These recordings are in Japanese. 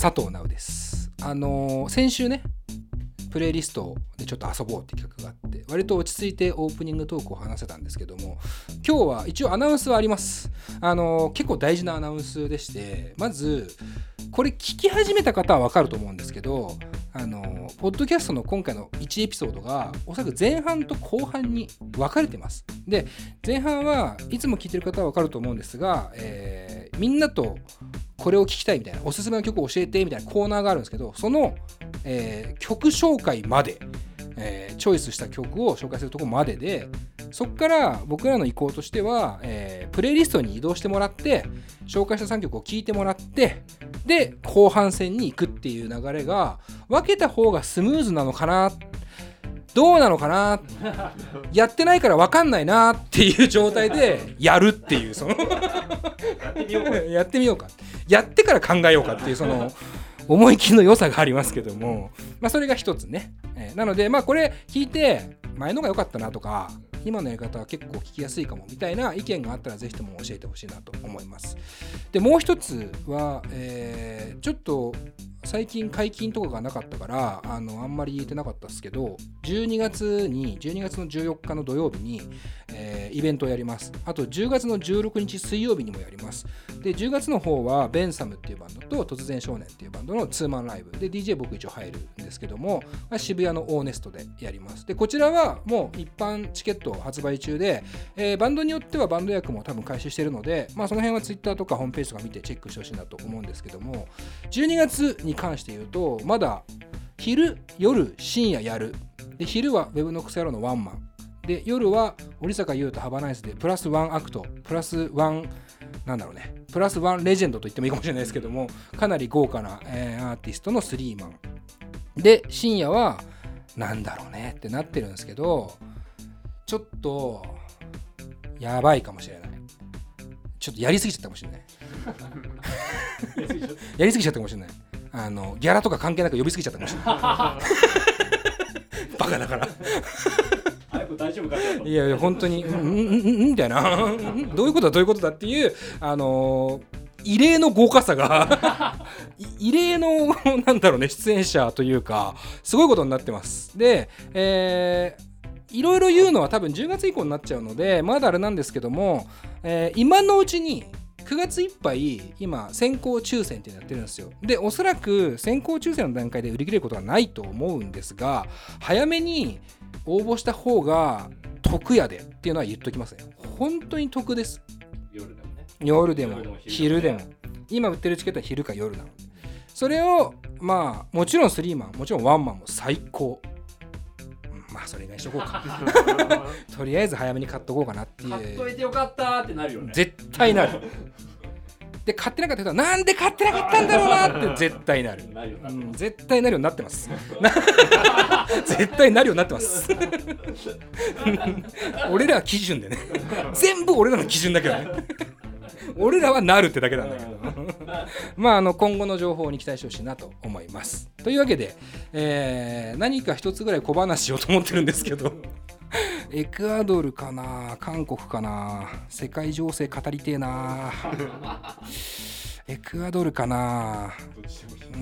佐藤直です。あのー先週ねプレイリストでちょっと遊ぼうって企画があって割と落ち着いてオープニングトークを話せたんですけども今日は一応アナウンスはあります。あのー結構大事なアナウンスでしてまずこれ聞き始めた方は分かると思うんですけどあのポッドキャストの今回の1エピソードがおそらく前半と後半に分かれてます。で前半はいつも聞いてる方は分かると思うんですが、えーみんなとこれを聞きたいみたいなおすすめの曲を教えてみたいなコーナーがあるんですけどその、えー曲紹介まで、えーチョイスした曲を紹介するとこまででそこから僕らの意向としては、えープレイリストに移動してもらって紹介した3曲を聴いてもらってで後半戦に行くっていう流れが分けた方がスムーズなのかなどうなのかな？やってないから分かんないなっていう状態で やるっていうその。やってみようか。やってか。ら考えようかっていうその思い切りの良さがありますけども、まあ、それが一つね、えーなのでまあこれ聞いて前のが良かったなとか今のやり方は結構聞きやすいかもみたいな意見があったらぜひとも教えてほしいなと思います。でもう一つは、えーちょっと最近解禁とかがなかったからあのあんまり言えてなかったですけど12月に12月の14日の土曜日に、えーイベントをやります。あと10月の16日水曜日にもやります。で10月の方はベンサムっていうバンドと突然少年っていうバンドのツーマンライブ。で DJ 僕一応入るんですけども渋谷のオーネストでやります。でこちらはもう一般チケット発売中で、えーバンドによってはバンド役も多分開始してるので、まあ、その辺は Twitter とかホームページとか見てチェックしてほしいなと思うんですけども12月に関して言うとまだ昼夜深夜やる。で昼は Web のクソ野郎のワンマン。で夜は織坂優とハバナイスでプラスワンアクト。プラスワンなんだろうね。プラスワンレジェンドと言ってもいいかもしれないですけどもかなり豪華な、えーアーティストのスリーマン。で深夜はなんだろうねってなってるんですけどちょっとやばいかもしれない。ちょっとやりすぎちゃったかもしれない。やりすぎちゃったかもしれない。あのギャラとか関係なく呼びすぎちゃったかもしれない。バカだから。大丈夫かないやいや本当にうんうんうんうんみたいな。うんどういうことだどういうことだっていうあのー異例の豪華さが い異例のなんだろうね出演者というかすごいことになってます。でえーいろいろ言うのは多分10月以降になっちゃうのでまだあれなんですけども、えー今のうちに9月いっぱい今先行抽選ってやってるんですよ。でおそらく先行抽選の段階で売り切れることはないと思うんですが早めに応募した方が得やでっていうのは言っときますね。本当に得です。夜でもね。夜でも昼昼でも。今売ってるチケットは昼か夜なので。それをまあもちろんスリーマンもちろんワンマンも最高。うんまあそれぐらいにしとこうか。とりあえず早めに買っとこうかなっていう。買っといてよかったーってなるよね。絶対なる。で買ってなかった人はなんで買ってなかったんだろうなって 絶対なる。うん、絶対なるようになってます。な 絶対なるようになってます。俺らは基準でね。全部俺らの基準だけどね 俺らはなるってだけなんだけど。まああの今後の情報に期待してほしいなと思います。というわけで、えー何か一つぐらい小話しようと思ってるんですけど。エクアドルかな？韓国かな？世界情勢語りてえな。エクアドルかな？うー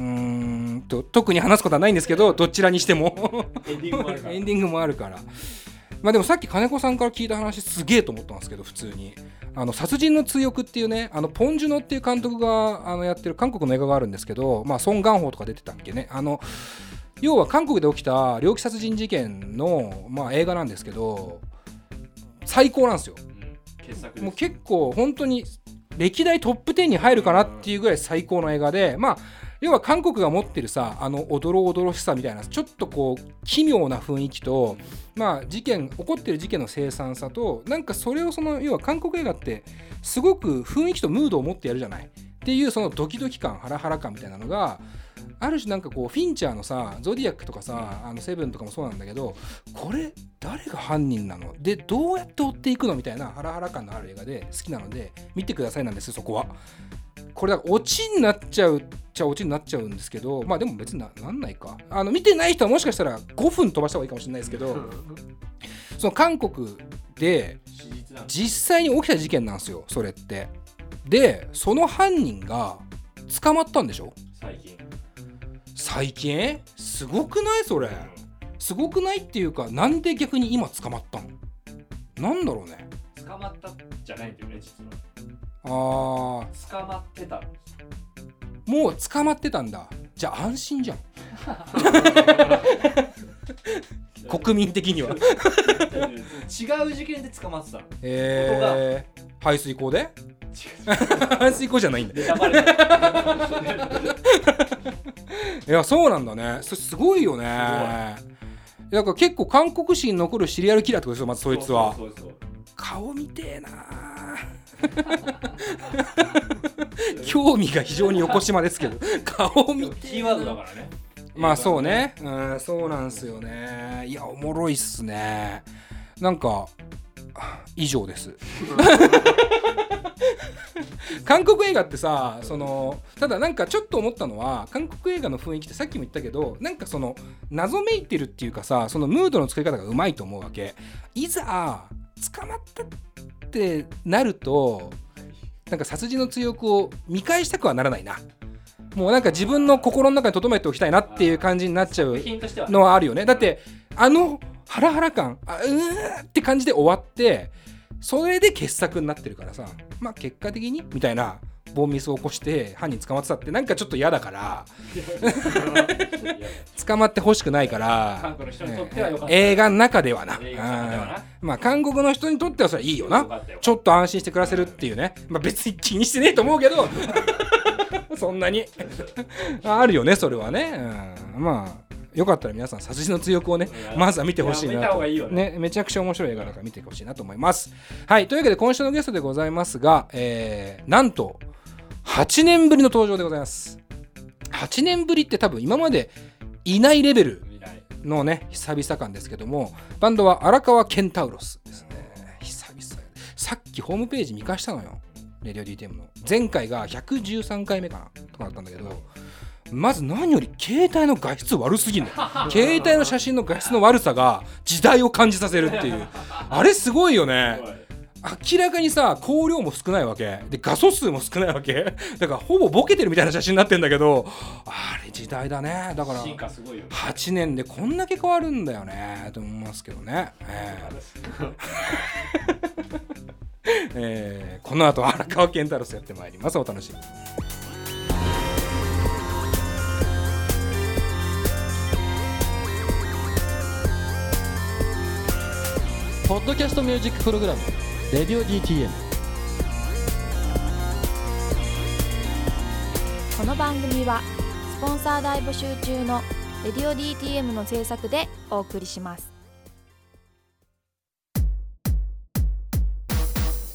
んと特に話すことはないんですけどどちらにしても。エンディングもあるから。エンディングもあるから。まあでもさっき金子さんから聞いた話すげえと思ったんですけど普通にあの殺人の追憶っていうねあのポン・ジュノっていう監督があのやってる韓国の映画があるんですけどまあソン・ガンホとか出てたっけね。あの要は韓国で起きた猟奇殺人事件の、まあ、映画なんですけど最高なんですよ。もう結構本当に歴代トップ10に入るかなっていうぐらい最高の映画でまあ要は韓国が持ってるさあのおどろおどろしさみたいなちょっとこう奇妙な雰囲気とまあ事件起こってる事件の凄惨さとなんかそれをその要は韓国映画ってすごく雰囲気とムードを持ってやるじゃない。っていうそのドキドキ感ハラハラ感みたいなのがある種なんかこうフィンチャーのさゾディアックとかさあのセブンとかもそうなんだけどこれ誰が犯人なの？でどうやって追っていくの？みたいなハラハラ感のある映画で好きなので見てくださいなんですそこは。これだからオチになっちゃうっちゃオチになっちゃうんですけどまあでも別にななんないか。あの見てない人はもしかしたら5分飛ばした方がいいかもしれないですけどその韓国で実際に起きた事件なんですよそれって。でその犯人が捕まったんでしょ？最近。最近？すごくない？それ。すごくないっていうかなんで逆に今捕まったの？なんだろうね。捕まったじゃないんだよね実はあー。捕まってたの？もう捕まってたんだ。じゃあ安心じゃん。国民的には。違う事件で捕まってたの。えー、排水口で？違排水口じゃないんだ。いやそうなんだね。それすごいよね。だから結構韓国史に残るシリアルキラーってことですよまずそいつは。そうそうそう顔見てえな 興味が非常に横島ですけど 顔見て。キーワードだからね。まあそうね。うんそうなんすよね。いやおもろいっすね。なんかあ以上です。韓国映画ってさそのただなんかちょっと思ったのは韓国映画の雰囲気ってさっきも言ったけどなんかその謎めいてるっていうかさそのムードの作り方がうまいと思うわけ。いざ捕まったってなるとなんか殺人の追憶を見返したくはならないな。もうなんか自分の心の中に留めておきたいなっていう感じになっちゃうのはあるよね。だってあのハラハラ感あうーって感じで終わってそれで傑作になってるからさ。まあ結果的に？みたいなボンミスを起こして犯人捕まってたってなんかちょっと嫌だから 捕まってほしくないから映画の中ではな。まあ韓国の人にとってはそれはいいよ良なちょっと安心して暮らせるっていうね、まあ、別に気にしてねえと思うけど そんなに。あるよねそれはね、うん、まあよかったら皆さん殺人の追憶をねうんまずは見てほしいなと。ね。ねめちゃくちゃ面白い映画だから見てほしいなと思います。はいというわけで今週のゲストでございますが、えーなんと8年ぶりの登場でございます。8年ぶりって多分今までいないレベルのね久々感ですけどもバンドは荒川ケンタウロスですね。久々さっきホームページ見返したのよ。レディオ DTM の。前回が113回目かなとかだったんだけどまず何より携帯の画質悪すぎんの 携帯の写真の画質の悪さが時代を感じさせるっていう。あれすごいよね明らかにさ光量も少ないわけ。で画素数も少ないわけ。だからほぼボケてるみたいな写真になってんだけどあれ時代だね。だから進化すごいよ8年でこんだけ変わるんだよね。と思いますけどね、えーえー この後荒川健太郎やってまいります。お楽しみに。ポッドキャストミュージックプログラム「レディオ DTM」この番組はスポンサー大募集中の「レディオ DTM」の制作でお送りします。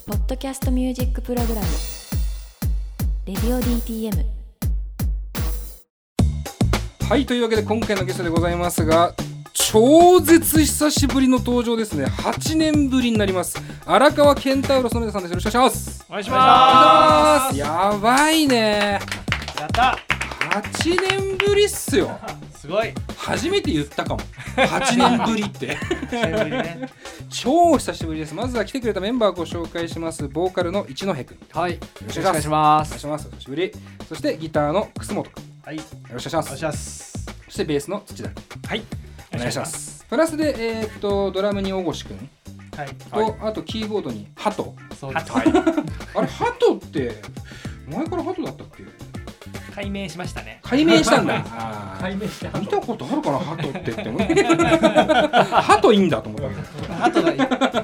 ポッドキャストミュージックプログラム「レディオ DTM」はいというわけで今回のゲストでございますが超絶久しぶりの登場ですね。8年ぶりになります。荒川ケンタウロスの皆さんです。よろしくお願いします。お願いします。やばいね。やった。8年ぶりっすよ。すごい。初めて言ったかも。8年ぶりって。超久しぶりです。まずは来てくれたメンバーをご紹介します。ボーカルの一ノ瀬君。よはい。よろしくお願いしまお願いします。お久しぶり。そしてギターの楠本君。よはい。ろしくお願いします。します。そしてベースの土田君。はいお願いします。プラスでえーっとドラムに大越君。はい。と、あとキーボードにハト。そうです。あれハトって前からハトだったっけ？解明しましたね。解明したんだ。あー。解明して見たことあるかなハトってって思って。ハトいいんだと思ったけど。あとが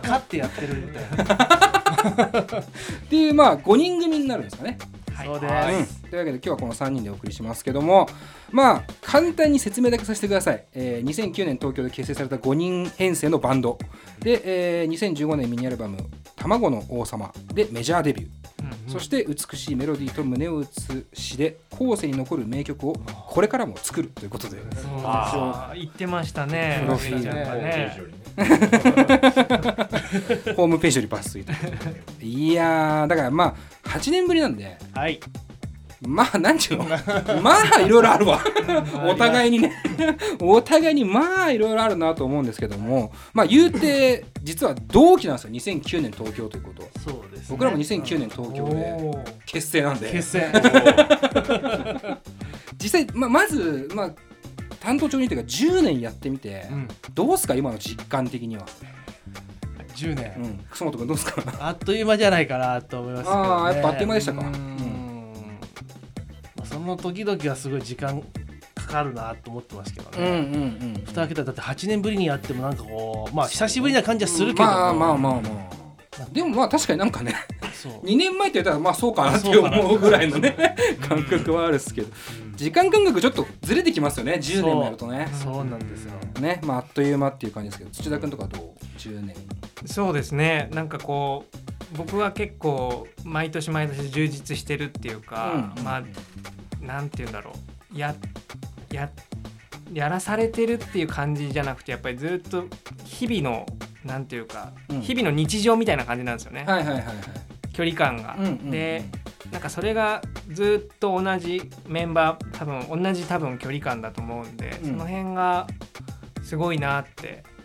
勝ってやってるみたいな。っていうまあ5人組になるんですかね。そうでうんというわけで今日はこの3人でお送りしますけどもまあ簡単に説明だけさせてください、えー2009年東京で結成された5人編成のバンド。で、えー2015年ミニアルバム「卵の王様」でメジャーデビュー、そして美しいメロディーと胸を打つ詩で後世に残る名曲をこれからも作るということで。あー言ってましたね。プロフィール。ね。ホームページより抜粋といいやーだからまあ8年ぶりなんで。はいまあなんちゅうの？まあ。いろいろあるわ。お互いにね。お互いにまあいろいろあるなと思うんですけども。まあ言うて実は同期なんですよ。2009年東京ということ。そうですね。僕らも2009年東京で結成なんで。決戦 実際ままずまあ担当長にというか10年やってみて、うん。どうすか？今の実感的には、10年、うん、楠本君どうすか？あっという間じゃないかなと思いますけど、ね、ああやっぱあっという間でしたか、ううんの時々はすごい時間かかるなと思ってますけどうんうんね、うん。蓋開けたらだって8年ぶりにやってもなんかこうまあ久しぶりな感じはするけど。もまあまあまあまあ。でもまあ確かになんかねそう。2年前って言ったらまあそうかなって思うぐらいのね 感覚はあるっすけど。時間感覚ちょっとずれてきますよね10年もやるとね。そうなんですよ。ねまああっという間っていう感じですけど。土田君とかどう？10年。そうですね。なんかこう僕は結構毎年毎年充実してるっていうか、うん。まあなんて言うんだろう。やややらされてるっていう感じじゃなくてやっぱりずっと日々のなんていうか、うん。日々の日常みたいな感じなんですよね、はいはいはいはい距離感が。うんうんうん。でなんかそれがずっと同じメンバー多分同じ多分距離感だと思うんで、うん。その辺がすごいなって。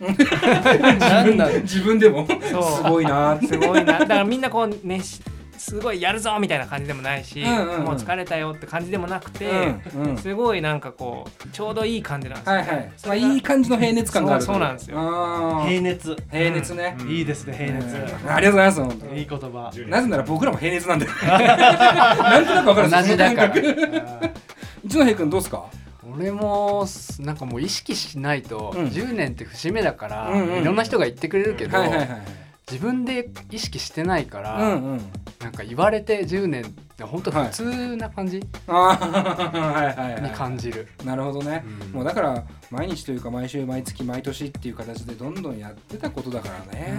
自分でもすごいなすごいな。だからみんなこうねしすごいやるぞみたいな感じでもないし、うんうんうん。もう疲れたよって感じでもなくて、うんうん。すごいなんかこうちょうどいい感じなんですよ。ね。はいはい。まあいい感じの平熱感がある。そうそうなんですよ。平熱。平熱ね。うん。いいですね平熱、うんありがとうございます本当いい言葉。なぜなら僕らも平熱なんで。なんとなくわかるんです同じだから。一ノ平君どうですか？俺もすなんかもう意識しないと、うん。10年って節目だから、うんうん。いろんな人が言ってくれるけど、はいはいはい自分で意識してないから、うんうん。なんか言われて10年って本当普通な感じはいに感じる、なるほどね、うん。もうだから毎日というか毎週毎月毎年っていう形でどんどんやってたことだからね、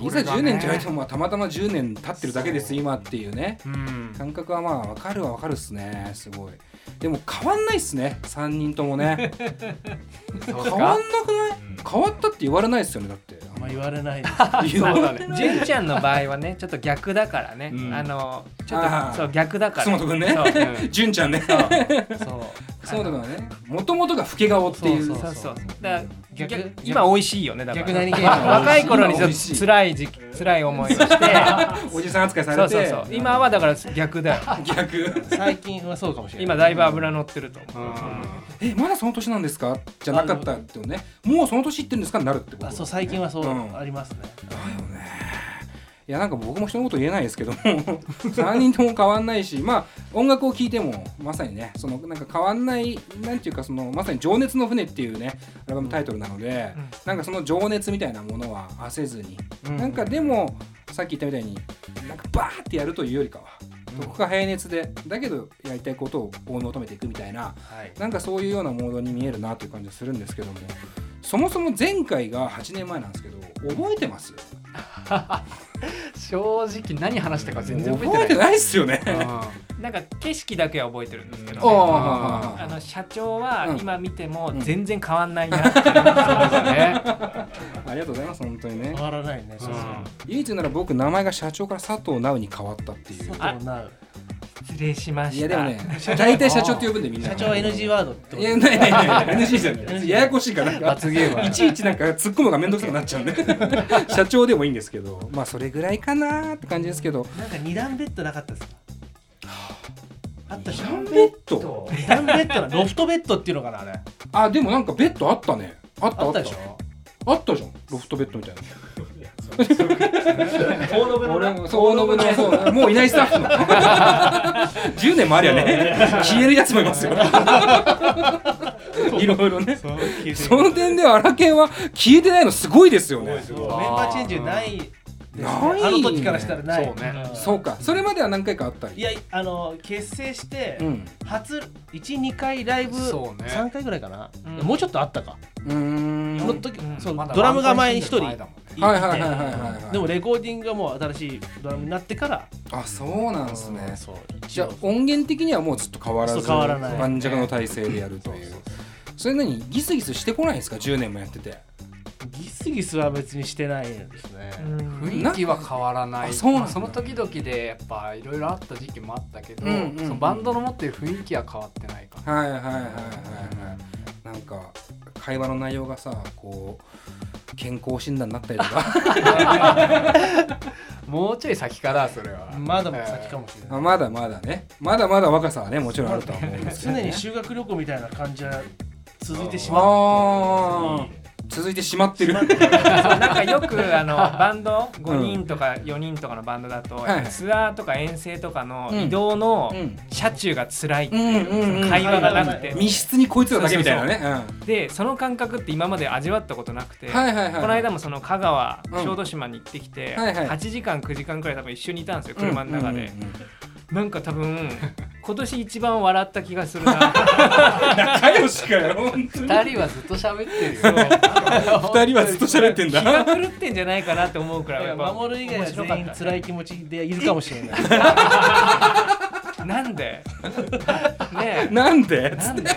いざ10年って言われてもまあたまたま10年経ってるだけです今っていうね。うん。感覚はまあ分かるは分かるっすねすごい。でも変わんないっすね3人ともね。変わんなくない？変わったって言われないっすよねだってあんま言われないです。言 わそうだね。純ちゃんの場合はねちょっと逆だからね、うん。あのちょっとそう逆だから。楠本君ね。そう。純ちゃんね。そう。そう。だからねもともとが老け顔っていうそうそうそう。だから逆逆今美味しいよねだから。逆何 若い頃にちょっと辛い時期辛い思いをして。おじさん扱いされて。そうそうそう。今はだから逆だよ。逆。最近はそうかもしれない。今だいぶ油乗ってると思う、えまだその年なんですか？じゃなかったってね。もうその年いってるんですか？になるってこと。あそう最近はそううん。ありますね、だよねいやなんか僕も人のこと言えないですけども。3人とも変わんないしまあ音楽を聴いてもまさにねそのなんか変わんないなんていうかそのまさに「情熱の船」っていうねアルバムタイトルなので、うん。なんかその情熱みたいなものは焦ずに、うん。なんかでもさっき言ったみたいになんかバーってやるというよりかは、どこか平熱でだけどやりたいことを追い求めていくみたいなはい。なんかそういうようなモードに見えるなという感じがするんですけどもそもそも前回が8年前なんですけど覚えてます？正直何話したか全然覚えてない。覚えてないっすよね。なんか景色だけは覚えてるんですけど、ね。ああの社長はうん。今見てもうん。全然変わんないな。っていう、そうですねありがとうございます本当にね。変。わらないねそうそう。唯一なら僕名前が社長から佐藤直に変わったっていう。佐藤直失礼しました。いやでもね大体社長って呼ぶんでみんな。社長は NG ワードっていやないないない。NG じゃない。ややこしいから。罰ゲームいちいちなんか突っ込むのが面倒くさくなっちゃうんで。社長でもいいんですけど。まあそれぐらいかなって感じですけど。なんか二段ベッドなかったですか？あ。ったでしょベッド？二段ベッドなロフトベッドっていうのかなあれ。あでもなんかベッドあったね。あったあった。あったでしょ？あったじゃん。ロフトベッドみたいな大信の俺もそうのぶのそうもういないスタッフの。10年もありゃね。消えるやつもいますよ。いろいろね。その点ではアラケンは消えてないのすごいですよね。メンバーチェンジない。ない。あの時からしたらない。そうね。んそうか。それまでは何回かあったり。いやあの結成してうん。初12回ライブ。そうね。3回ぐらいかな。もうちょっとあったかの時うん。そうドラムが前に一人いはいはいはいはいはいでもレコーディングがもう新しいドラムになってから。あそうなんですね。そう。じゃあ音源的にはもうずっと変わらず変わらない。盤石の体制でやるという。それ何ギスギスしてこないんですか？10年もやってて。ギスギスは別にしてないですね。うん。雰囲気は変わらない。あそうなんだ。その時々でやっぱいろいろあった時期もあったけど、うんうんうん。そのバンドの持ってる雰囲気は変わってないかな。はいはいはいはいはいはい。なんか会話の内容がさこう健康診断になったりとか。もうちょい先からそれは。まだ先かもしれない。あまだまだね。まだまだ若さはねもちろんあるとは思うんですけど、ね、常に修学旅行みたいな感じは続いてしまあー続いてしまってる。なんかよくあの バンド5人とか4人とかのバンドだと、はいツアーとか遠征とかのうん移動のうん。車中が辛いってうんうんいううん。会話がなくて。密室にこいつらだけみたいなね。でその感覚って今まで味わったことなくて、うんはいはいはい。この間もその香川うん。小豆島に行ってきて、はいはい。8時間9時間くらい多分一緒にいたんですよ車の中で、うんうんうんなんか多分 今年一番笑った気がするな。仲良しかよ本当に。二人はずっと喋ってるよ。二人はずっと喋ってん気がだ狂ってんじゃないかなって思うくらい守る以外は全員辛い気持ちでいるかもしれない なんで？ねえ。なんで？なんで？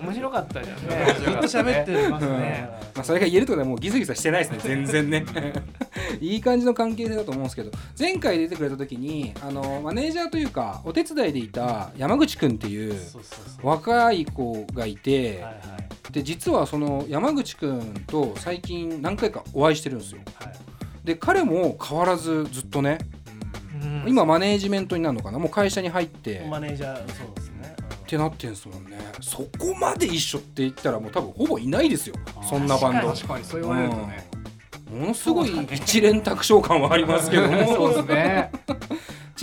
面白かったじゃんね。ずっと喋ってるうん。ねまあそれが言えるとねもうギスギスしてないですね。全然ね。いい感じの関係性だと思うんですけど。前回出てくれた時にあのマネージャーというかお手伝いでいた山口くんっていう若い子がいて、はいはい。で実はその山口くんと最近何回かお会いしてるんですよ。はい。で彼も変わらずずっとね、うん今マネージメントになるのかな？もう会社に入って。マネージャーそうですね。ってなってんすもんね。そこまで一緒って言ったらもう多分ほぼいないですよ。そんなバンド。確かにそう言われるとね。うん。ものすごい一連卓上感はありますけども。そうですね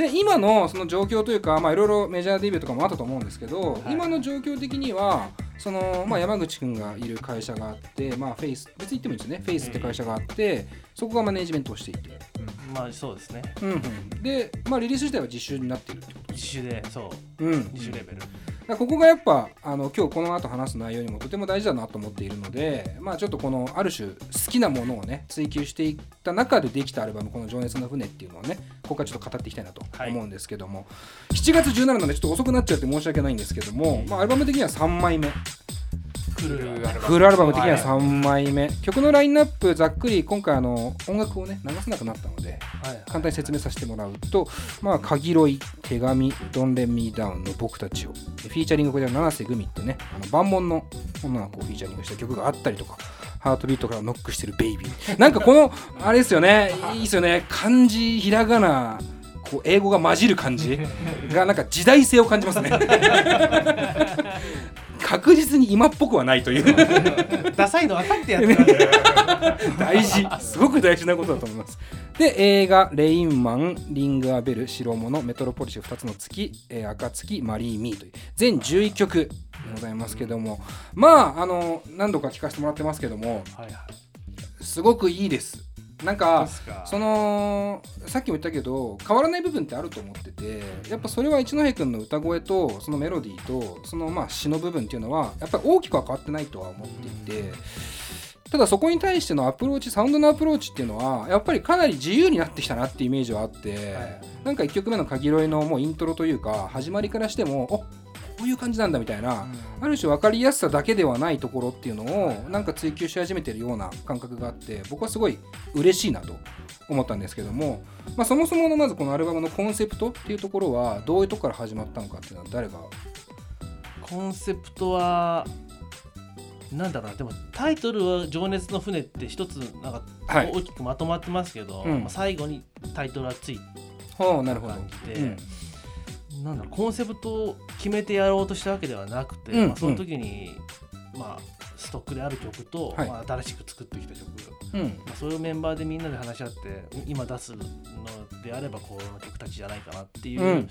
ちなみに今のその状況というかまあいろいろメジャーデビューとかもあったと思うんですけど、い。今の状況的にはその、まあ、山口くんがいる会社があって、まあ、フェイス別に言ってもいいですよね。フェイスって会社があってそこがマネージメントをしていて、まあそうですね。うんうん、で、まあ、リリース自体は自主になっているってこと自主でそう。うん、自主レベルここがやっぱあの今日この後話す内容にもとても大事だなと思っているので、まあ、ちょっとこのある種好きなものをね追求していった中でできたアルバム「この情熱の船」っていうのをねここからちょっと語っていきたいなと思うんですけども、7月17なのでちょっと遅くなっちゃって申し訳ないんですけども、まあ、アルバム的には3枚目クルーフルアルバム的には3枚目。曲のラインナップざっくり今回あの音楽をね流せなくなったのではい簡単に説明させてもらうと、まあ、かぎろい、手紙、ドンレンミーダウンの僕たちを、フィーチャリングこちら、七瀬グミってね、あの万門の女の子をフィーチャリングした曲があったりとか、ハートビートからノックしてるベイビー。なんかこの、あれですよね、いいですよね、漢字、ひらがな、こう英語が混じる感じが、なんか時代性を感じますね。確実に今っぽくはないという。ダサいの分かってやってる 大事。すごく大事なことだと思います。で映画「レインマン」「リング・アベル」「白物」「メトロポリシュ2つの月」えー「暁」「マリー・ミー」という全11曲でございますけども。まああの何度か聴かせてもらってますけどもはいはい。すごくいいですなんかそのさっきも言ったけど変わらない部分ってあると思っててやっぱそれは一戸君の歌声とそのメロディーとそのまあ詩の部分っていうのはやっぱり大きくは変わってないとは思っていてただそこに対してのアプローチサウンドのアプローチっていうのはやっぱりかなり自由になってきたなっていうイメージはあって、なんか1曲目の「かぎろい」のもうイントロというか始まりからしてもおこういう感じなんだみたいな、ある種分かりやすさだけではないところっていうのをなんか追求し始めてるような感覚があって僕はすごい嬉しいなと思ったんですけども、まあ、そもそものまずこのアルバムのコンセプトっていうところはどういうところから始まったのかっていうのは誰が？コンセプトはなんだろうな。でもタイトルは「情熱の船」って一つなんかはい。大きくまとまってますけど、うん。まあ最後にタイトルはついほうなるほど。感じで、うんなんだろうコンセプトを決めてやろうとしたわけではなくて、うんまあ、その時に、まあ、ストックである曲と、はい。まあ、新しく作ってきた曲、うん。まあ、それをメンバーでみんなで話し合って今出すのであればこの曲たちじゃないかなっていう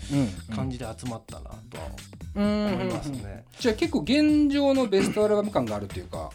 感じで集まったなとはうん。思いますね。じゃあ結構現状のベストアルバム感があるというか。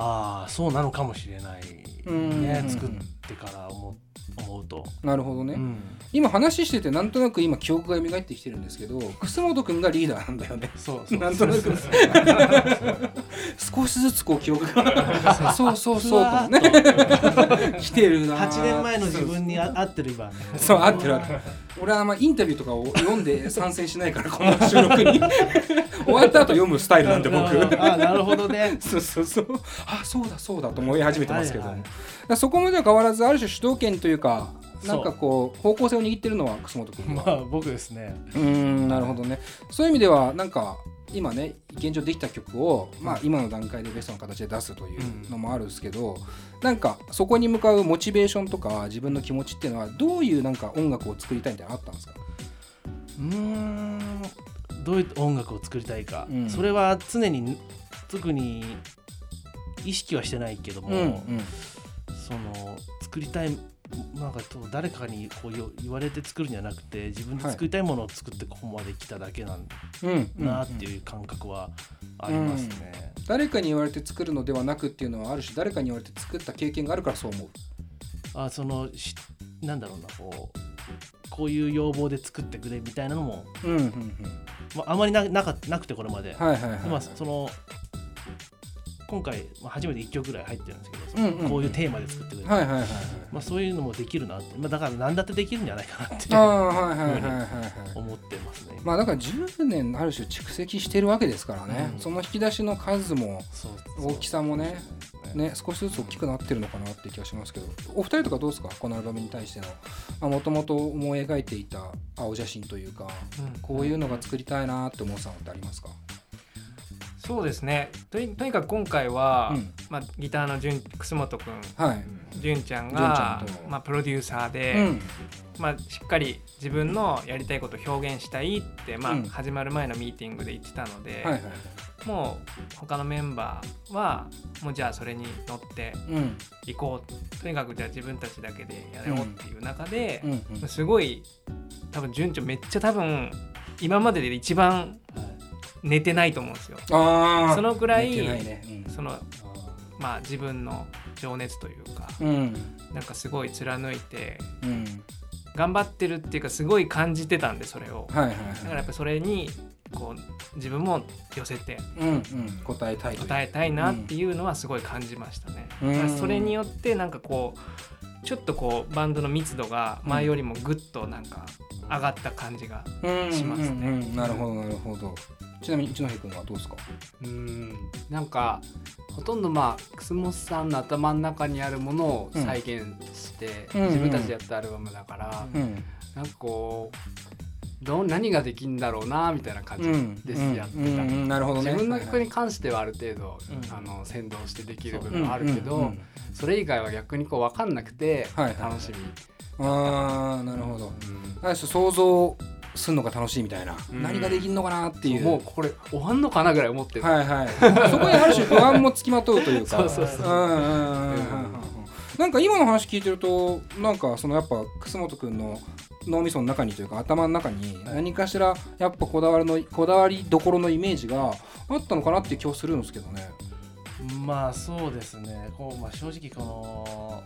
ああそうなのかもしれないうん。ね作ってから思う思うと。なるほどね、うん。今話しててなんとなく今記憶が蘇ってきてるんですけど楠本君がリーダーなんだよね。そうそうなんとなく。少しずつこう記憶がそう。そうそうとね。来てるな8年前の自分にあ合ってる今。ねそう合ってる合ってる俺はあんまインタビューとかを読んで参戦しないからこの収録に。終わった後読むスタイルなんで僕。ああなるほどね。そうそうそう。あそうだそうだと思い始めてますけども、はいはいそこまでは変わらずある種主導権というかなんかこう方向性を握ってるのは楠本君は。まあ僕ですね。うーんなるほどね。そういう意味ではなんか今ね現状できた曲を、まあ、今の段階でベストの形で出すというのもあるんですけど、なんかそこに向かうモチベーションとか自分の気持ちっていうのはどういうなんか音楽を作りたいみたいなのあったんですか？うーん。どういう音楽を作りたいか、うん。それは常に特に意識はしてないけども、うんうん。その作りたいなんかと誰かにこう言言われて作るんじゃなくて自分で作りたいものを作ってここまで来ただけなんだうんうんなっていう感覚はありますね。誰かに言われて作るのではなくっていうのはある種誰かに言われて作った経験があるからそう思う。あそのしなんだろうなこうこういう要望で作ってくれみたいなのも、うんうんうん。まあ、あまりななかなくてこれまで。はいはいはい。でまあその今回、まあ、初めて1曲ぐらい入ってるんですけど、うんうんうん。こういうテーマで作ってくれる、はいはいはいはい。まあ、そういうのもできるなって、まあ、だから何だってできるんじゃないかなって思ってますね。まあだから10年ある種蓄積してるわけですからね、うん。その引き出しの数も大きさもねそうね。少しずつ大きくなってるのかなって気がしますけど。お二人とかどうですか？このアルバムに対しての。もともと思い描いていた青写真というかうん。こういうのが作りたいなって思うさんってありますか、そうですね。とにとにかく今回は、うん。まあ、ギターの楠本君はい、じゅんちゃんがまあ、プロデューサーで、うん。まあ、しっかり自分のやりたいことを表現したいって、まあうん。始まる前のミーティングで言ってたので、はいはいもう他のメンバーはもうじゃあそれに乗ってうん。いこう。とにかくじゃあ自分たちだけでやろうっていう中でう、んうんすごい多分順調めっちゃ多分今までで一番寝てないと思うんですよ。そのくらい寝てないね。そのまあ自分の情熱というかうん。うんなんかすごい貫いてうん。頑張ってるっていうかすごい感じてたんでそれを。はいはいだからやっぱそれにこう自分も寄せてうんうん。答えたい答えたいなっていうのはすごい感じましたね。それによってなんかこうちょっとこうバンドの密度が前よりもぐっとなんか上がった感じが、うんしますねうん。うんなるほどなるほど。ちなみに一ノ瀬君はどうですか？うん。なんかほとんどまあ楠本さんの頭の中にあるものを再現して、うん。自分たちでやったアルバムだから、うん。なんかこうどう何ができんだろうなみたいな感じうん。です、やってた、なるほどね。自分の曲に関してはある程度、うんあの先導してできる部分はあるけど、それ以外は逆にこう分かんなくて楽しみ、ああなるほど。うん。想像するのが楽しいみたいな、うん。何ができんのかなっていう。もうこれ終わんのかなぐらい思ってる、はいはい。そこにある種不安もつきまとうというか。そうそうそう。んうんうんうんうんなんか今の話聞いてるとなんかそのやっぱ楠本君の脳みその中にというか頭の中に何かしらやっぱこだわりのこだわりどころのイメージがあったのかなっていう気はするんですけどね。まあそうですねこう、まあ、正直この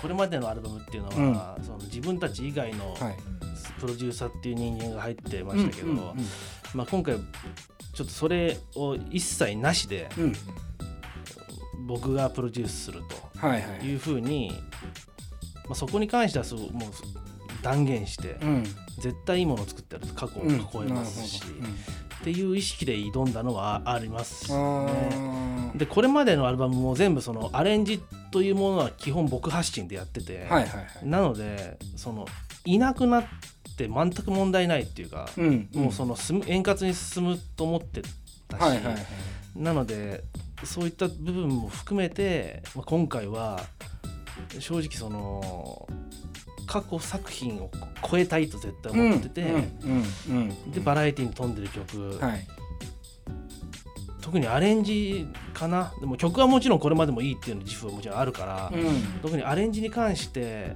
これまでのアルバムっていうのは、その自分たち以外のはい。プロデューサーっていう人間が入ってましたけど、うんうんまあ、今回ちょっとそれを一切なしでうんうん僕がプロデュースするはいはい。というふうに、まあ、そこに関してはすごいもう断言してうん。絶対いいものを作ってやると過去うんを超えますし、なるほどっていう意識で挑んだのはありますうんね。あでこれまでのアルバムも全部そのアレンジというものは基本僕発信でやってて、ーはいはいはい。なのでそのいなくなって全く問題ないっていうか、うんもうその円滑に進むと思ってたし、はいはいはい。なのでそういった部分も含めて、まあ、今回は正直その過去作品を超えたいと絶対思ってて、でバラエティに富んでる曲、はい。特にアレンジかな。でも曲はもちろんこれまでもいいっていうの自負はもちろんあるから、うん。特にアレンジに関して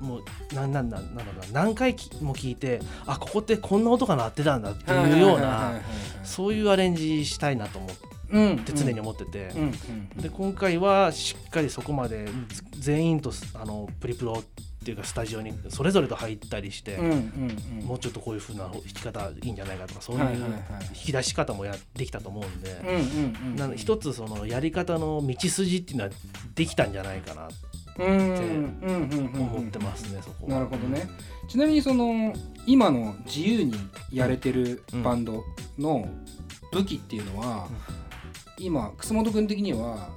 もうなんなんなんだろうな。何回きも聞いてあここってこんな音が鳴ってたんだっていうようなそういうアレンジしたいなと思っうんて常に思ってて、で今回はしっかりそこまでず全員とすあのプリプロっていうかスタジオにそれぞれと入ったりして、もうちょっとこういう風な弾き方いいんじゃないかとかそういう引き出し方もやできたと思うんで。一つそのやり方の道筋っていうのはできたんじゃないかなうんうんうんうんと思ってますね、そこは。なるほどね。ちなみにその今の自由にやれてるうん。バンドの武器っていうのは、今楠本君的には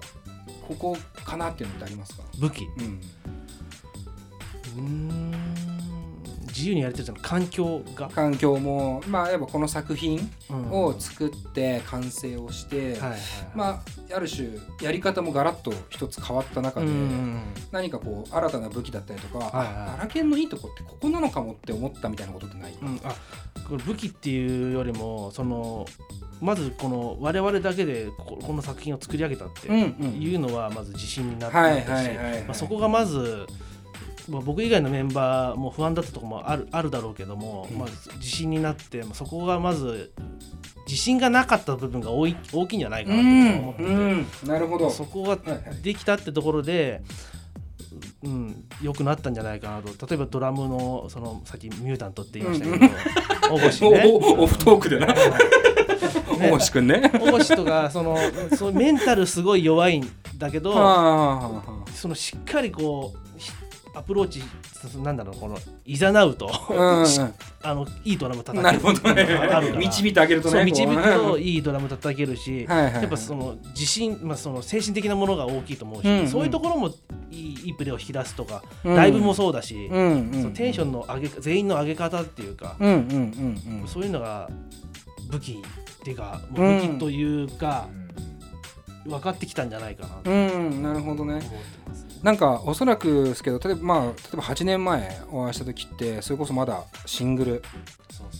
ここかなっていうのってありますか、武器。うんうーん自由にやれてるじゃん環境が、環境もまあやっぱこの作品うん。を作って完成をして、まあある種やり方もガラッと一つ変わった中で、うん何かこう新たな武器だったりとか、はいはい。あアラケンのいいとこってここなのかもって思ったみたいなことってない、うんあこれ武器っていうよりもそのまずこの我々だけでここの作品を作り上げたってうんうん。いうのはまず自信になってしはそこがまずまあ僕以外のメンバーも不安だったところもあるあるだろうけども、うん。まあ、自信になってまあそこがまず自信がなかった部分が多い大きいんじゃないかなと思ってて、うん。なるほど。そこがはいはいできたってところで、うん、良くなったんじゃないかなと。例えばドラムのそのさっきミュータントって言いましたけど大越ね。おおオフトークでな。大越くんね。大越とかそのそうメンタルすごい弱いんだけどそのしっかりこうひアプローチそなんだろうこのいざなうとうんしあのいいドラム叩けなるほどね。導いてあげるとねそう導くとこいいドラム叩けるし、うはいはいはい。やっぱその自信、まあ、その精神的なものが大きいと思うし、うんうん。そういうところもいいいいプレーを引き出すとか、うん。ライブもそうだし、うんうんそのテンションの上げ全員の上げ方っていうか、うんうんうんうん。そういうのが武器っていうかもう武器というか、分かってきたんじゃないかなとうんなるほどね思ってます。なんかおそらくですけど例えばまあ例えば8年前お会いした時ってそれこそまだシングル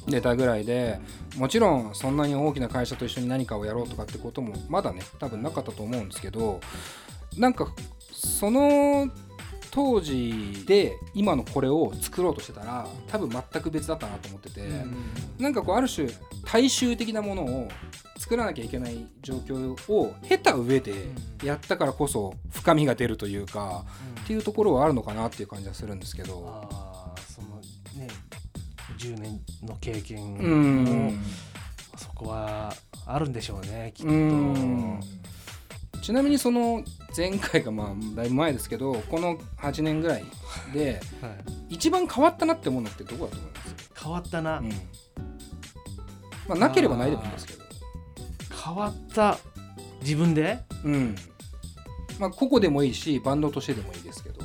出たぐらいでもちろんそんなに大きな会社と一緒に何かをやろうとかってこともまだね多分なかったと思うんですけどなんかその当時で今のこれを作ろうとしてたら多分全く別だったなと思ってて、なんかこうある種大衆的なものを作らなきゃいけない状況を経た上でやったからこそ深みが出るというかっていうところはあるのかなっていう感じはするんですけど。そのね10年の経験うも、ん。そこはあるんでしょうねきっと。うんちなみにその前回がまあだいぶ前ですけどこの8年ぐらいではい。一番変わったなって思うのってどこだと思います？変わったな、うん。まあなければないでもいいんですけど。変わった自分で？うん。まあ個々でもいいしバンドとしてでもいいですけど。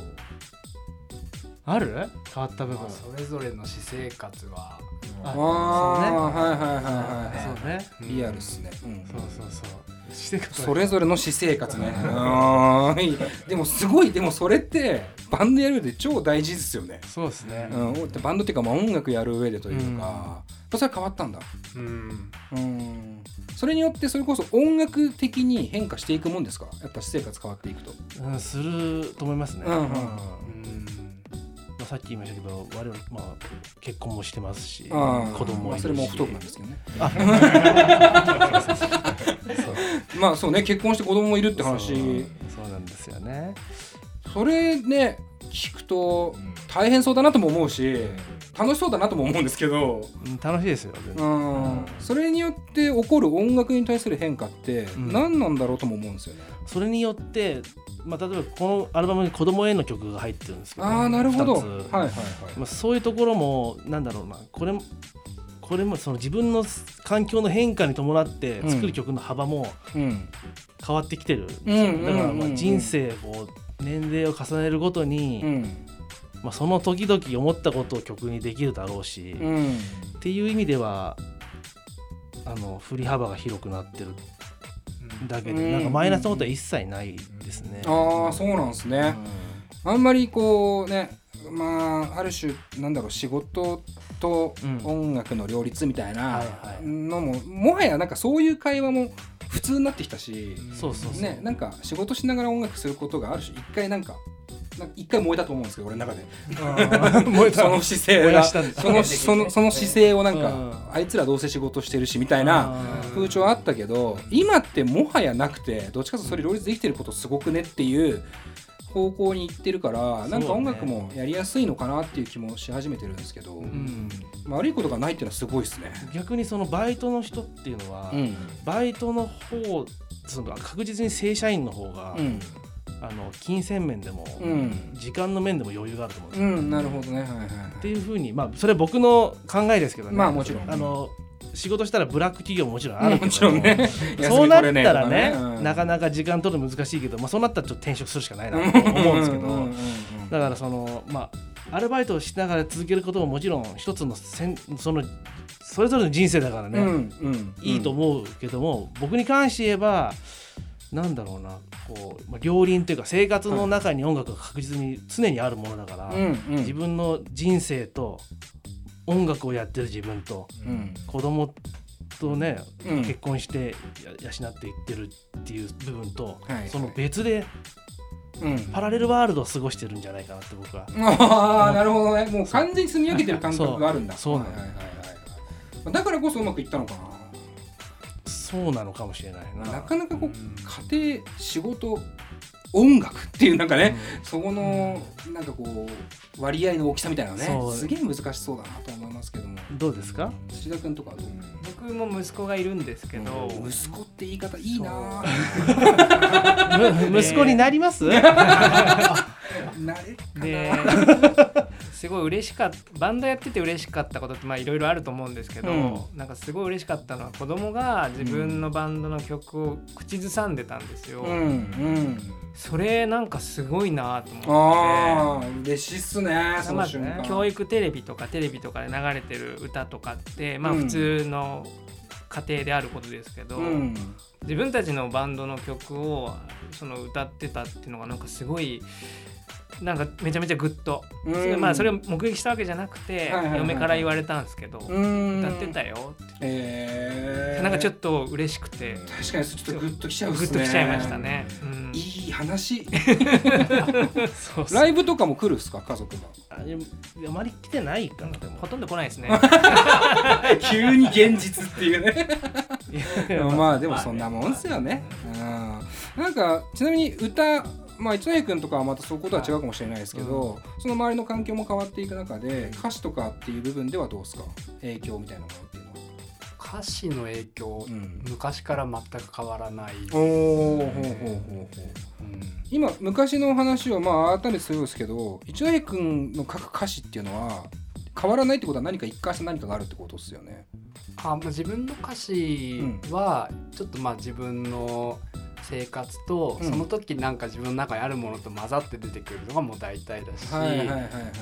ある？変わった部分。まあ、それぞれの私生活は。あああはいはいはいはいそうね。はいリアルっすね、うん。そうそうそうそれぞれの私生活ね。でもすごいでもそれってバンドやる上で超大事ですよね。そうですね、うん、バンドっていうかまあ音楽やる上でというか、うん。それは変わったんだ。うん。うん。それによってそれこそ音楽的に変化していくもんですか？やっぱ私生活変わっていくと。うん、すると思いますね、うんうん。まうん。あ、さっき言いましたけど我々、まあ、結婚もしてますし子供もいるし。まあそれもオフトークなんですけどね。まあそうね結婚して子供もいるって話。そう。なんですよね。それね聞くと大変そうだなとも思うし楽しそうだなとも思うんですけど、うん楽しいですよ全う然ん、それによって起こる音楽に対する変化ってん。何なんだろうとも思うんですよね。それによって、まあ、例えばこのアルバムに子供への曲が入ってるんですけどああなるほど。はいはいはい。まあ、そういうところもなんだろうなこれもこれもその自分の環境の変化に伴って作る曲の幅もうん。変わってきてるうんだからまあ人生を年齢を重ねるごとに、うん。まあ、その時々思ったことを曲にできるだろうし、っうん。ていう意味ではあの振り幅が広くなってるだけで、うん。なんかマイナスのことは一切ないですね。ああそうなんですね。あんまりこうねまあある種なんだろう仕事とうん音楽の両立みたいなのも、もはやなんかそういう会話も普通になってきたし。ねなんか仕事しながら音楽することがある種一回なんか一回燃えたと思うんですけど俺の中で。燃えた。その姿勢がそのそのその姿勢をなんか、うん。あいつらどうせ仕事してるしみたいな風潮あったけど今ってもはやなくてどっちかというとそれ両立できてることすごくねっていう方向に行ってるからなんか音楽もやりやすいのかなっていう気もし始めてるんですけど、うん。まあ悪いことがないっていうのはすごいですね。逆にそのバイトの人っていうのは、うん。バイトの方その確実に正社員の方が、うんあの金銭面でも、うん。時間の面でも余裕があると思うんですよ。うん、なるほどね。はいはいはい。っていうふうにまあそれは僕の考えですけどね。まあもちろん。あの仕事したらブラック企業ももちろんあるけどもちろんね。そうなったらねなかかなか時間取るの難しいけど、まあ、そうなったらちょっと転職するしかないなと思うんですけど、うんうんうんうん。だからそのまあアルバイトをしながら続けることももちろん一つのせんそのそれぞれの人生だからね、うんうん。いいと思うけども、僕に関して言えばなんだろうなこう、まあ、両輪というか生活の中に音楽が確実に常にあるものだから、うんうん。自分の人生と音楽をやってる自分とうん。子供とね、うん。結婚してや養っていってるっていう部分と、はい。その別でうん。パラレルワールドを過ごしてるんじゃないかなって僕は。ああなるほどね。もう完全に積み上げてる感覚があるんだ。そう。なの。はいはいはいはいだからこそうまくいったのかそうなのかもしれないなな。なかなかこう家庭仕事音楽っていうなんかね、そこのなんかこう割合の大きさみたいなねすげえ難しそうだなと思いますけども。どうですか？土田君とかはどう、僕も息子がいるんですけど、息子って言い方いいなむ 息子になります、なれすごい嬉しかった。バンドやってて嬉しかったことってまあいろいろあると思うんですけど、うん。なんかすごい嬉しかったのは子供が自分のバンドの曲を口ずさんでたんですよ、うんうんそれなんかすごいなと思って。ああ嬉しいっすねそまあの瞬間、教育テレビとかテレビとかで流れてる歌とかってまあうん。普通の家庭であることですけど、うん。自分たちのバンドの曲をその歌ってたっていうのがなんかすごいなんかめちゃめちゃグッと、うん。まあそれを目撃したわけじゃなくて、嫁から言われたんですけど、うん。歌ってたよって、えー、なんかちょっと嬉しくて、確かにちょっとグッときちゃうっグすね。ッときちゃいましたね。うん。いい話。ライブとかも来るっすか家族があまり来てないかな。でもほとんど来ないですね。急に現実っていうね。まあでもそんなもんっすよね、うん、なんかちなみに歌まあ一ノ君とかはまたそういうことは違うかもしれないですけど、その周りの環境も変わっていく中で歌詞とかっていう部分ではどうですか？影響みたいなものって。いうのは歌詞の影響、うん昔から全く変わらない、おおほうほうほうほう今昔の話をまあ改めてするんですけど一ノ君の書く歌詞っていうのは変わらないってことは何か一貫した何かがあるってことですよね。あまあ自分の歌詞はちょっとまあ自分の生活とうん。その時なんか自分の中にあるものと混ざって出てくるのがもう大体だし、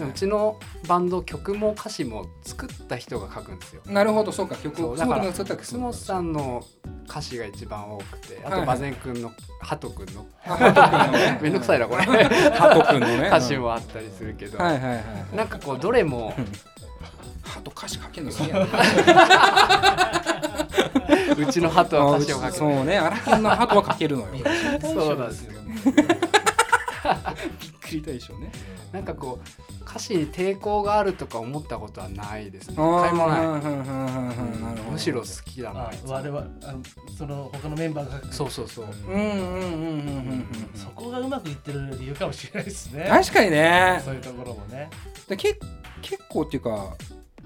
うちのバンド曲も歌詞も作った人が書くんですよ。なるほどそうか。曲をだから楠本君が作った楠本さんの歌詞が一番多くてあと馬前くんのハトくんの めんどくさいなこれ。ハト君のね。歌詞もあったりするけど、なんかこうどれもハト歌詞書けるの好きやね うちのハトは歌詞を書くそうね。荒研のハトは書けるのよ。びっそうなんですよ。くり大賞ね。なんかこう歌詞に抵抗があるとか思ったことはないですね。一あー回もない。むしろ好きだなあ我々あのその他のメンバーがそうそうそううんうんうんうんうんうんそこがうまくいってる理由かもしれないですね確かにねそういうところもねでけ結構っていうか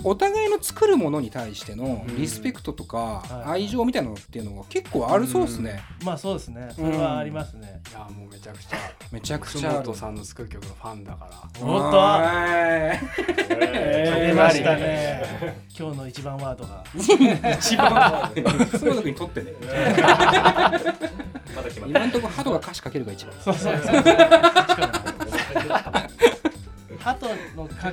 お互いの作るものに対してのリスペクトとかはい愛情みたいなのっていうのが結構あるそうですね。まあそうですね。それはありますね、いやもうめちゃくちゃ。めちゃく楠ちゃ本さんの作る曲のファンだから。おっと。は出ましたね。今日の一番ワードが。い一番楠本君にとってね。今のところハトが歌詞書けるが一番。そうそうそうハトのか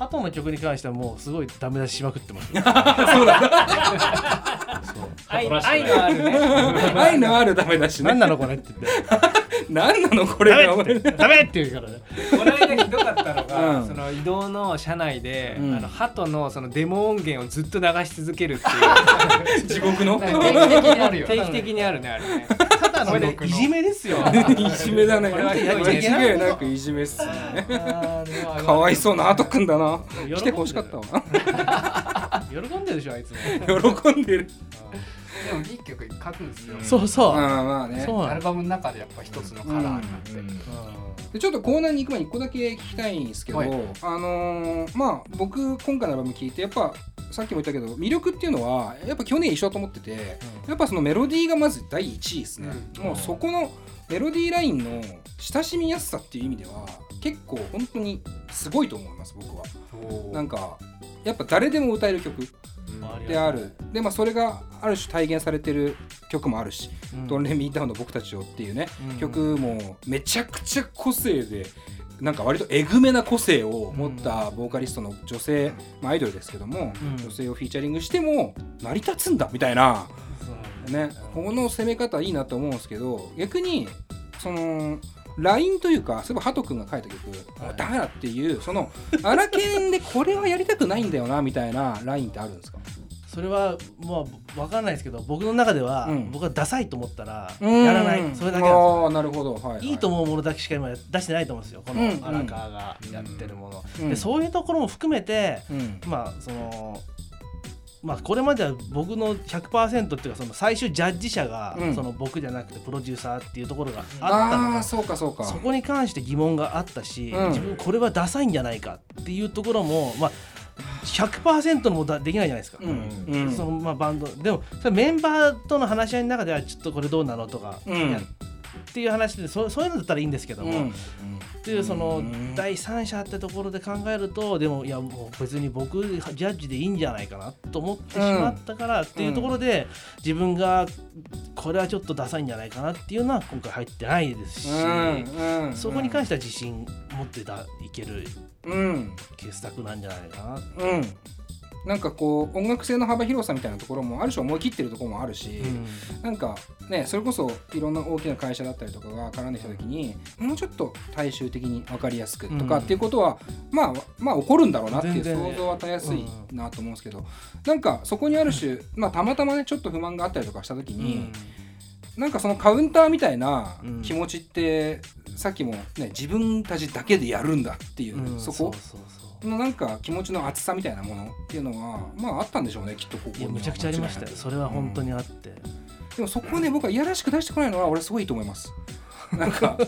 ハトの曲に関してはもうすごいダメ出ししまくってます。愛愛のあるね。愛のあるダメだしね何なのこれって言って。何なの？これが俺。ダメって言うからね。この間ひどかったのが、うん。その移動の車内で、うん。あのハトのそのデモ音源をずっと流し続けるっていう。地獄の？定期的にあるよ。定期的にあるねあれ。ね。ただのね いじめですよ。いじめだね。間違いなくいじめっすね。かわいそうなハトくんだな。来てほしかったわ。喜んでるでしょあいつも。喜んでるでもいい曲書くんですよ。そうそう。ああまあね。そう。アルバムの中でやっぱ一つのカラーになって、でちょっとコーナーに行く前に1個だけ聞きたいんですけど、はい。あのーまあ僕今回のアルバム聞いてやっぱさっきも言ったけど魅力っていうのはやっぱ去年一緒だと思ってて、やっぱそのメロディーがまず第一位ですね、うん。もうそこのメロディーラインの親しみやすさっていう意味では結構本当にすごいと思います僕は。なんかやっぱ誰でも歌える曲である。でまあそれがある種体現されてる曲もあるし「ドンレミーダウンの僕たちを」っていうね、曲もめちゃくちゃ個性でなんか割とえぐめな個性を持ったボーカリストの女性、まあ、アイドルですけども、うん。女性をフィーチャリングしても成り立つんだみたいな、ね、この攻め方いいなと思うんですけど逆にその LINE というかそういえばハト君が書いた曲「もうダメだ」っていうその荒研でこれはやりたくないんだよなみたいな LINE ってあるんですか？それはまあ分かんないですけど僕の中では、うん。僕はダサいと思ったらやらない。それだけなああなるほど、はいはい。いいと思うものだけしか今出してないと思うんですよ。このうん荒川がやってるもの、うん。でそういうところも含めてうん。まあそのまあこれまでは僕の100%っていうかその最終ジャッジ者が、うん。その僕じゃなくてプロデューサーっていうところがあったのがそうかそうか。そこに関して疑問があったし、うん。自分これはダサいんじゃないかっていうところもまあ100%のもだできないじゃないですか。うん。うん。そのまあ、バンド。でもそれメンバーとの話し合いの中ではちょっとこれどうなのとか、うんっていう話でそそういうのだったらいいんですけども、うんっていうその第三者ってところで考えるとでもいやもう別に僕ジャッジでいいんじゃないかなと思ってしまったからっていうところで自分がこれはちょっとダサいんじゃないかなっていうのは今回入ってないですし、そこに関しては自信持ってたいけるうん。傑作なんじゃないかな。うんなんかこう音楽性の幅広さみたいなところもある種思い切ってるところもあるし、うん。なんかねそれこそいろんな大きな会社だったりとかが絡んできた時にもうちょっと大衆的に分かりやすくとかうんっていうことは、まあまあ起こるんだろうなっていう想像はたやすいなと思うんですけど、なんかそこにある種、まあ、たまたまねちょっと不満があったりとかした時に、なんかそのカウンターみたいなうん。気持ちって、さっきもね自分たちだけでやるんだっていう、うん。そこ？のなんか気持ちの厚さみたいなものっていうのはまああったんでしょうねきっとここには。いやむちゃくちゃありましたよ。それは本当にあって、でもそこはね僕はいやらしく出してこないのは俺すごいいいと思います。なんか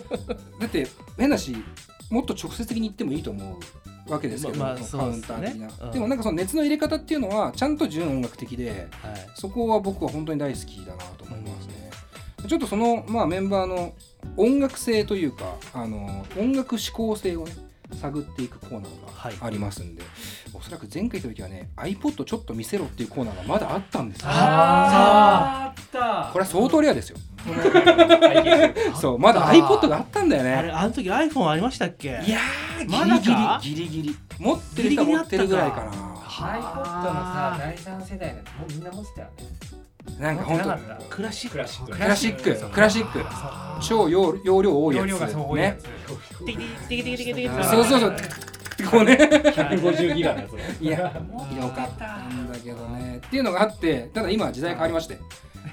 だって変だしもっと直接的に言ってもいいと思うわけですけど、まあカウンター的な、うん。でもなんかその熱の入れ方っていうのはちゃんと純音楽的ではい。そこは僕は本当に大好きだなと思いますね、ちょっとその、まあ、メンバーの音楽性というかあの音楽指向性をね探っていくコーナはい。ーがありますんで、おそらく前回行った時はね iPod ちょっと見せろっていうコーナーがまだあったんですよ。あったこれは相当レアですよ。そうまだ iPod があったんだよあれねあの時 iPhone ありましたっけ？いやーまだか？ギリギリギリギリ。持ってる人は持ってるぐらいかな。iPod のさ第三世代のやつもうみんな持ってたよねなんか本当クラシック。クラシック。クラシック。クラシック。超容容量多いやつね。つテキテキテキテキテキテキそう。そうそうこう。ね150ギガのやつねいやよかった。んだけどね。っていうのがあってただ今時代変わりまして。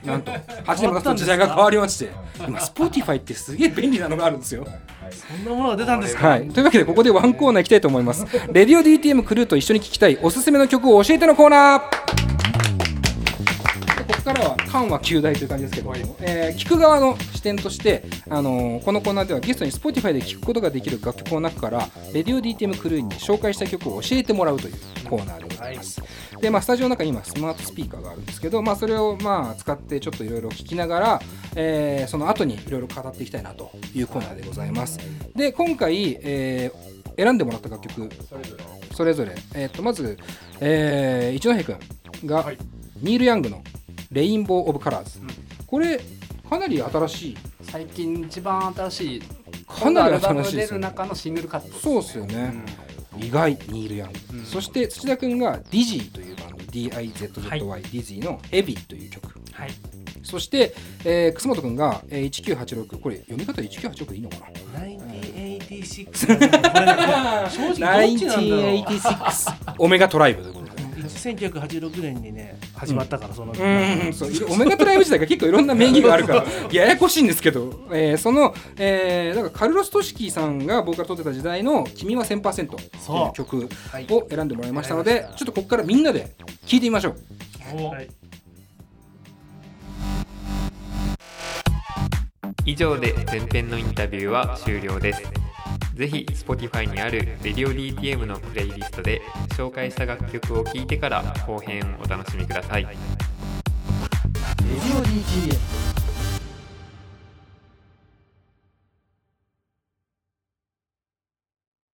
なんと。8年も経つと時代が変わりまして。今 Spotify ってすげえ便利なのがあるんですよ。そんなものが出たんですか？はい、というわけでここでワンコーナー行きたいと思います。レディオ DTM クルーと一緒に聴きたいおすすめの曲を教えてのコーナーここからは緩和旧大という感じですけども、えー聞く側の視点として、あのーこのコーナーではゲストに Spotify で聴くことができる楽曲の中からレディオ DTM クルーに紹介した曲を教えてもらうというコーナーでございます。で、まあ、スタジオの中に今スマートスピーカーがあるんですけど、まあ、それをまあ使ってちょっといろいろ聞きながら、えーその後にいろいろ語っていきたいなというコーナーでございます。で今回、えー選んでもらった楽曲それぞれ。えー、とまず、えー一ノ戸君が、ニール・ヤングの「レインボー・オブ・カラーズ」これかなり新しい。最近一番新しい。かなり新しいですよね。中のシングルカットそうっすよね、意外ニール・ヤン。グ、うん。そして土田君が Dizzy というバンド DIZZY、は Dizzy の「ヘビーという曲。はい。そして、えー、楠本君が、えー、1986これ読み方1986でいいのかな？1986これね正直どっちなんだろう。1986オメガトライブ1986年にね始まったからそのうんそうオメガトライブ自体が結構いろんな名義があるから。ややこしいんですけど、えーその、えーだからカルロス・トシキーさんがボーカル取ってた時代の「君は1000%」という曲を選んでもらいましたので、ちょっとここからみんなで聴いてみましょう。はい。以上で前編のインタビューは終了です。ぜひ Spotify にある Radio DTM のプレイリストで紹介した楽曲を聴いてから後編をお楽しみください。